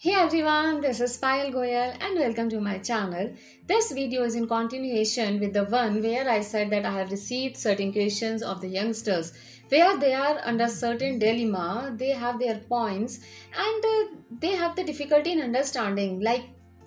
Hey everyone, this is Payal Goyal and welcome to my channel. This video is in continuation with the one where I said that I have received certain questions of the youngsters where they are under certain dilemma, they have their points and uh, they have the difficulty in understanding like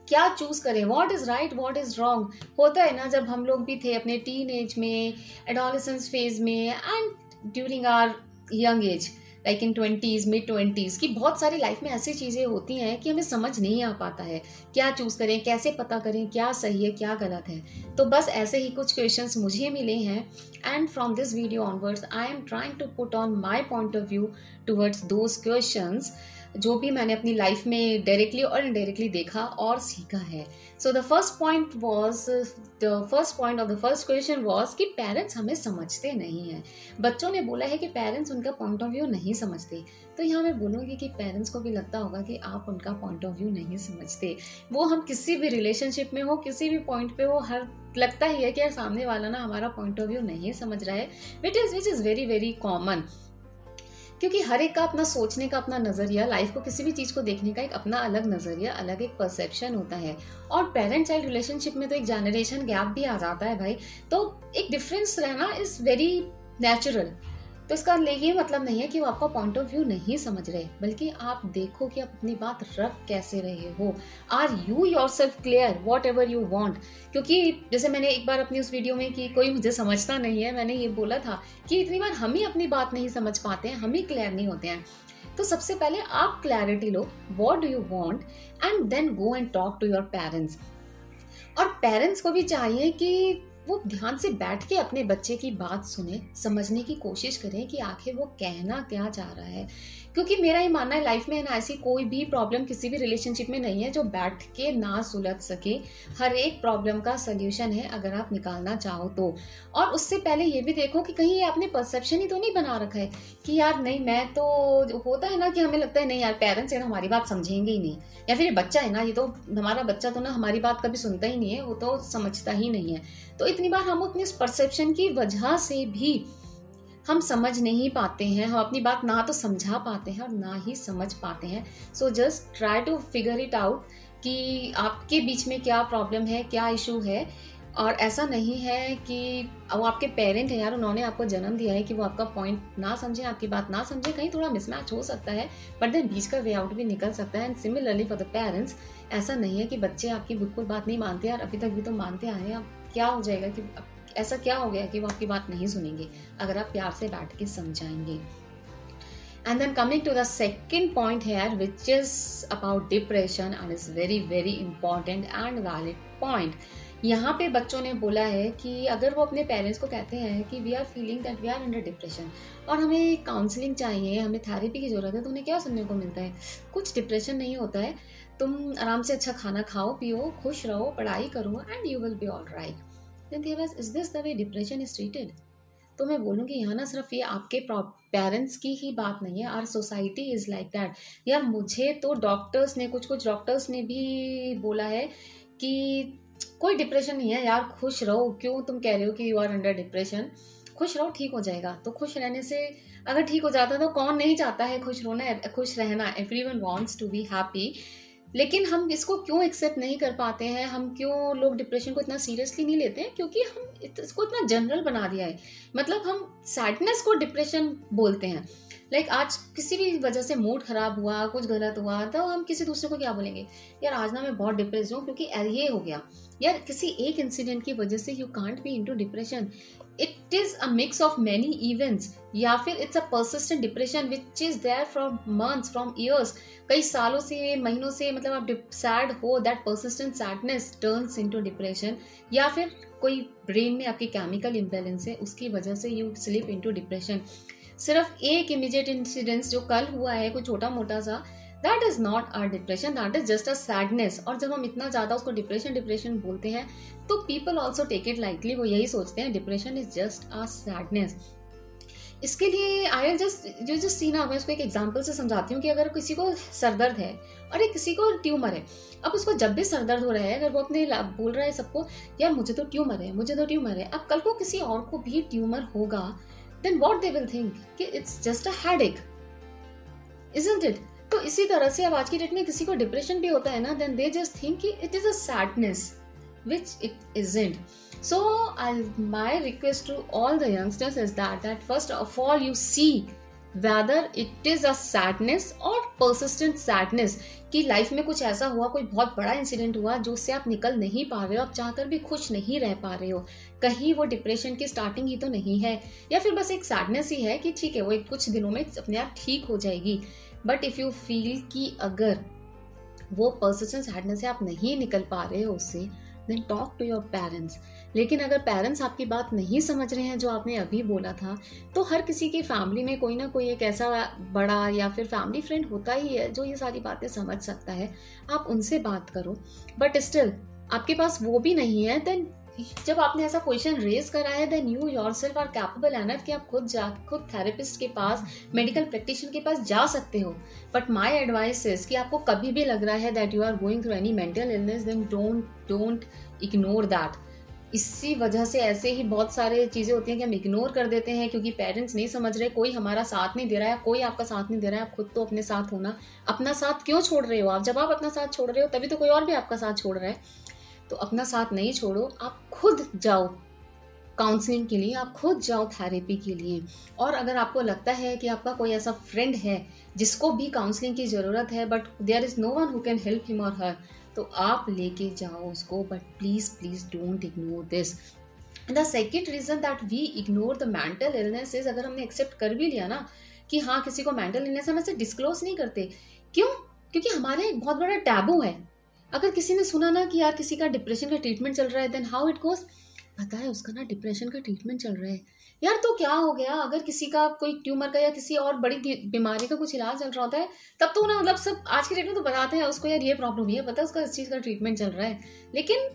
क्या choose करें what is right what is wrong होता है ना जब हम लोग भी थे अपने टीन एज में एडोलिसेंस फेज में and during are young age like in twenties mid twenties की बहुत सारी लाइफ में ऐसी चीज़ें होती हैं कि हमें समझ नहीं आ पाता है। क्या चूज़ करें, कैसे पता करें, क्या सही है, क्या गलत है? तो बस ऐसे ही कुछ क्वेश्चन मुझे मिले हैं। And from this video onwards I am trying to put on my point of view towards those questions जो भी मैंने अपनी लाइफ में डायरेक्टली और इनडायरेक्टली देखा और सीखा है। So the first point was the first point of the first question was कि पेरेंट्स हमें समझते नहीं हैं। बच्चों ने बोला है कि पेरेंट्स उनका पॉइंट ऑफ़ व्यू नहीं समझते। तो यहाँ मैं बोलूँगी कि पेरेंट्स को भी लगता होगा कि आप उनका पॉइंट ऑफ़ व्यू नहीं समझते। वो हम किसी भी रिलेशनशिप में हो, किसी भी पॉइंट पे हो, हर, लगता ही है कि यार सामने वाला ना हमारा पॉइंट ऑफ़ व्यू नहीं समझ रहा है which is which is very very common क्योंकि हर एक का अपना सोचने का, अपना नज़रिया लाइफ को किसी भी चीज़ को देखने का एक अपना अलग नज़रिया, अलग एक परसेप्शन होता है। और पेरेंट चाइल्ड रिलेशनशिप में तो एक जनरेशन गैप भी आ जाता है भाई। तो एक डिफरेंस रहना इज़ वेरी नेचुरल तो इसका ये मतलब नहीं है कि वो आपका पॉइंट ऑफ़ व्यू नहीं समझ रहे, बल्कि आप देखो कि आप अपनी बात रख कैसे रहे हो। Are you yourself clear whatever you want क्योंकि जैसे मैंने एक बार अपनी उस वीडियो में कि कोई मुझे समझता नहीं है, मैंने ये बोला था कि इतनी बार हम ही अपनी बात नहीं समझ पाते हैं, हम ही क्लियर नहीं होते हैं। तो सबसे पहले आप clarity low what do you want and then go and talk to your parents और पेरेंट्स को भी चाहिए कि वो ध्यान से बैठ के अपने बच्चे की बात सुने, समझने की कोशिश करें कि आखिर वो कहना क्या चाह रहा है। क्योंकि मेरा ये मानना है लाइफ में ना, ऐसी कोई भी प्रॉब्लम किसी भी रिलेशनशिप में नहीं है जो बैठ के ना सुलझ सके। हर एक प्रॉब्लम का सोल्यूशन है अगर आप निकालना चाहो तो। और उससे पहले ये भी देखो कि कहीं ये आपने परसेप्शन ही तो नहीं बना रखा है कि यार नहीं, मैं तो होता है ना कि हमें लगता है, नहीं यार पेरेंट्स है ना हमारी बात समझेंगे ही नहीं। या फिर बच्चा है ना, ये तो हमारा बच्चा तो ना हमारी बात कभी सुनता ही नहीं है, वो तो समझता ही नहीं है। तो इतनी बार हम अपनी परसेप्शन की वजह से भी हम समझ नहीं पाते हैं, हम अपनी बात ना तो समझा पाते हैं और ना ही समझ पाते हैं। So just try to figure it out कि आपके बीच में क्या प्रॉब्लम है, क्या इशू है। और ऐसा नहीं है कि वो आपके पेरेंट हैं यार, उन्होंने आपको जन्म दिया है कि वो आपका पॉइंट ना समझे, आपकी बात ना समझे। कहीं थोड़ा मिसमैच हो सकता है बट देन बीच का वे आउट भी निकल सकता है। And similarly for the parents ऐसा नहीं है कि बच्चे आपकी बिल्कुल बात नहीं मानते यार अभी तक भी तो मानते आए हैं। अब क्या हो जाएगा कि ऐसा क्या हो गया कि वो आपकी बात नहीं सुनेंगे? अगर आप प्यार से बैठ के समझाएँगे। And then coming to the second point here which is about depression and is very very important and valid point यहाँ पे बच्चों ने बोला है कि अगर वो अपने पेरेंट्स को कहते हैं कि we are feeling that we are under depression और हमें काउंसलिंग चाहिए, हमें थेरेपी की ज़रूरत है तो उन्हें क्या सुनने को मिलता है? कुछ डिप्रेशन नहीं होता है। तुम आराम से अच्छा खाना खाओ, पियो, खुश रहो, पढ़ाई करो and you will be all right then is this the way depression is treated तो मैं बोलूँगी, यहाँ ना सिर्फ़ ये आपके पेरेंट्स की ही बात नहीं है our society is like that यार मुझे तो डॉक्टर्स ने कुछ कुछ डॉक्टर्स ने भी बोला है कि कोई डिप्रेशन नहीं है, यार खुश रहो। क्यों तुम कह रहे हो कि यू आर अंडर डिप्रेशन खुश रहो, ठीक हो जाएगा। तो खुश रहने से अगर ठीक हो जाता है तो कौन नहीं चाहता है खुश रोना खुश रहना। Everyone wants to be happy लेकिन हम इसको क्यों एक्सेप्ट नहीं कर पाते हैं? हम क्यों लोग डिप्रेशन को इतना सीरियसली नहीं लेते हैं? क्योंकि हम इसको इतना जनरल बना दिया है। मतलब हम सैडनेस को डिप्रेशन बोलते हैं। लाइक like, आज किसी भी वजह से मूड खराब हुआ कुछ गलत हुआ तो हम किसी दूसरे को क्या बोलेंगे? यार आज ना मैं बहुत डिप्रेस हूँ क्योंकि ये हो गया। यार किसी एक इंसिडेंट की वजह से you can't be into depression it is a mix of many events या फिर it's a persistent depression which is there from months from years कई सालों से महीनों से मतलब आप सैड हो that persistent sadness turns into depression या फिर कोई ब्रेन में आपकी केमिकल इम्बेलेंस है, उसकी वजह से यू स्लिप इनटू डिप्रेशन सिर्फ़ एक इमीडिएट इंसिडेंस जो कल हुआ है, कोई छोटा मोटा सा that is not our depression that is just a sadness और जब हम इतना ज़्यादा उसको डिप्रेशन डिप्रेशन बोलते हैं तो people also take it likely वो यही सोचते हैं depression is just a sadness इसके लिए आई एल जस्ट जो जस्ट सीन मैं उसको एक एग्ज़ाम्पल से समझाती हूँ कि अगर किसी को सरदर्द है और एक किसी को ट्यूमर है, अब उसको जब भी सरदर्द हो रहा है, अगर वो अपने बोल रहा है सबको, यार, मुझे तो ट्यूमर है, मुझे तो ट्यूमर है। अब कल को किसी और को भी ट्यूमर होगा then what they will think कि it's just a headache isn't it तो इसी तरह से अब आज की डेट में किसी को डिप्रेशन भी होता है ना देन दे जस्ट थिंक कि it is a sadness which it isn't so my request to all the youngsters is that that first of all, you see whether it is a sadness or persistent sadness कि life में कुछ ऐसा हुआ, कोई बहुत बड़ा incident हुआ, जो उससे आप निकल नहीं पा रहे हो, आप चाहकर भी खुश नहीं रह पा रहे हो। कहीं वो डिप्रेशन की स्टार्टिंग ही तो नहीं है। या फिर बस एक सैडनेस ही है कि ठीक है, वो एक कुछ दिनों में अपने आप ठीक हो जाएगी। बट इफ़ यू फील कि अगर वो पर्सिस्टेंट सैडनेस से आप नहीं निकल पा रहे हो उससे then talk to your parents लेकिन अगर पेरेंट्स आपकी बात नहीं समझ रहे हैं, जो आपने अभी बोला था तो हर किसी की फैमिली में कोई ना कोई एक ऐसा बड़ा या फिर फैमिली फ्रेंड होता ही है, जो ये सारी बातें समझ सकता है। आप उनसे बात करो। बट स्टिल आपके पास वो भी नहीं है देन जब आपने ऐसा क्वेश्चन रेज करा है then you yourself are capable enough कि आप खुद जा, खुद थेरेपिस्ट के पास मेडिकल प्रैक्टिशन के पास जा सकते हो। बट माई एडवाइस इज़ कि आपको कभी भी लग रहा है that you are going through any mental illness then don't don't ignore that इसी वजह से ऐसे ही बहुत सारे चीज़ें होती हैं कि हम इग्नोर कर देते हैं क्योंकि पेरेंट्स नहीं समझ रहे, कोई हमारा साथ नहीं दे रहा है, कोई आपका साथ नहीं दे रहा है, आप खुद तो अपने साथ होना, अपना साथ क्यों छोड़ रहे हो आप? जब आप अपना साथ छोड़ रहे हो, तभी तो कोई और भी आपका साथ छोड़ रहा है। तो अपना साथ नहीं छोड़ो, आप खुद जाओ काउंसलिंग के लिए, आप खुद जाओ थेरेपी के लिए। और अगर आपको लगता है कि आपका कोई ऐसा फ्रेंड है जिसको भी काउंसलिंग की ज़रूरत है but there is no one who can help him और हर तो आप लेके जाओ उसको but please please don't ignore this the second reason that we ignore the mental illness is अगर हमने एक्सेप्ट कर भी लिया ना, कि हाँ किसी को मेंटल इलनेस हम ऐसे डिस्क्लोज नहीं करते। क्यों? क्योंकि हमारे एक बहुत बड़ा टैबू है। अगर किसी ने सुना ना कि यार किसी का डिप्रेशन का ट्रीटमेंट चल रहा है देन हाउ इट गोज पता है उसका ना डिप्रेशन का ट्रीटमेंट चल रहा है। यार तो क्या हो गया? अगर किसी का कोई ट्यूमर का या किसी और बड़ी बीमारी का कुछ इलाज चल रहा होता है, तब तो ना मतलब सब आज के डेट में तो बताते हैं उसको, यार ये प्रॉब्लम है, पता है उसका इस चीज़ का ट्रीटमेंट चल रहा है। लेकिन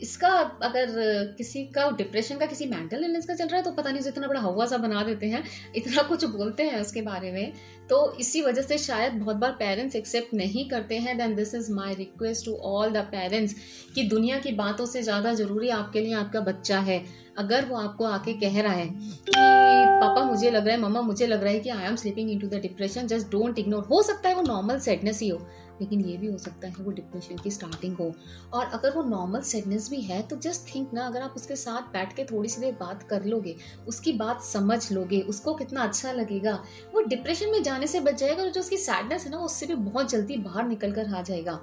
इसका अगर किसी का डिप्रेशन का किसी मेंटल इलनेस का चल रहा है तो पता नहीं जो इतना बड़ा हवा सा बना देते हैं, इतना कुछ बोलते हैं उसके बारे में। तो इसी वजह से शायद बहुत बार पेरेंट्स एक्सेप्ट नहीं करते हैं then this is my request to all the parents कि दुनिया की बातों से ज़्यादा ज़रूरी आपके लिए आपका बच्चा है। अगर वो आपको आके कह रहा है कि, पापा, मुझे लग रहा है, मम्मा, मुझे लग रहा है कि I am sleeping into the depression just don't ignore हो सकता है वो नॉर्मल सेडनेस ही हो, लेकिन ये भी हो सकता है वो डिप्रेशन की स्टार्टिंग हो। और अगर वो नॉर्मल सेडनेस भी है तो जस्ट थिंक ना, अगर आप उसके साथ बैठ के थोड़ी सी देर बात कर लोगे, उसकी बात समझ लोगे, उसको कितना अच्छा लगेगा, वो डिप्रेशन में जाने से बच जाएगा और जो उसकी सैडनेस है ना उससे भी बहुत जल्दी बाहर निकल कर आ जाएगा।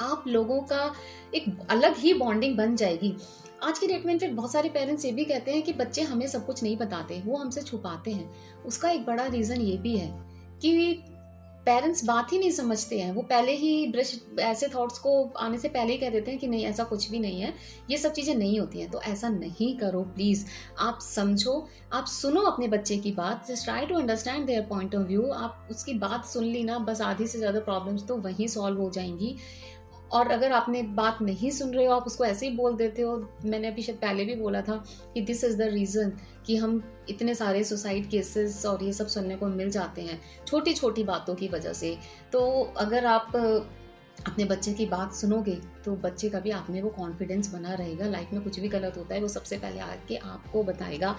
आप लोगों का एक अलग ही बॉन्डिंग बन जाएगी। आज की डेट में फिर बहुत सारे पेरेंट्स ये भी कहते हैं कि बच्चे हमें सब कुछ नहीं बताते, वो हमसे छुपाते हैं। उसका एक बड़ा रीज़न ये भी है कि पेरेंट्स बात ही नहीं समझते हैं। वो पहले ही ब्रश ऐसे थॉट्स को आने से पहले ही कह देते हैं कि नहीं, ऐसा कुछ भी नहीं है, ये सब चीज़ें नहीं होती हैं। तो ऐसा नहीं करो प्लीज़ आप समझो, आप सुनो अपने बच्चे की बात। Just try to understand their point of view आप उसकी बात सुन ली ना बस आधी से ज़्यादा प्रॉब्लम्स तो वहीं सॉल्व हो जाएँगी। और अगर आपने बात नहीं सुन रहे हो, आप उसको ऐसे ही बोल देते हो, मैंने अभी शायद पहले भी बोला था कि दिस इज़ द रीज़न कि हम इतने सारे सुसाइड केसेस और ये सब सुनने को मिल जाते हैं छोटी छोटी बातों की वजह से। तो अगर आप अपने बच्चे की बात सुनोगे तो बच्चे का भी आप में वो कॉन्फिडेंस बना रहेगा लाइफ में कुछ भी गलत होता है, वो सबसे पहले आके आपको बताएगा।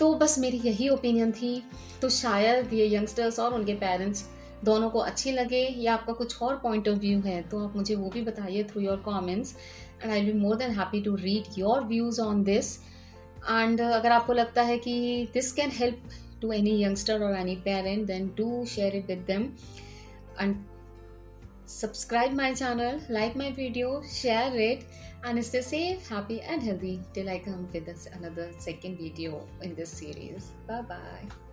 तो बस मेरी यही ओपिनियन थी। तो शायद ये यंगस्टर्स और उनके पेरेंट्स दोनों को अच्छी लगे या आपका कुछ और पॉइंट ऑफ़ व्यू है तो आप मुझे वो भी बताइए through your comments and I be more than happy to read your views on this and अगर आपको लगता है कि this can help to any youngster और any parent then do share it with them and my channel, like my video, share it, and stay safe, happy, and healthy till i come with this another second video in this series. Bye bye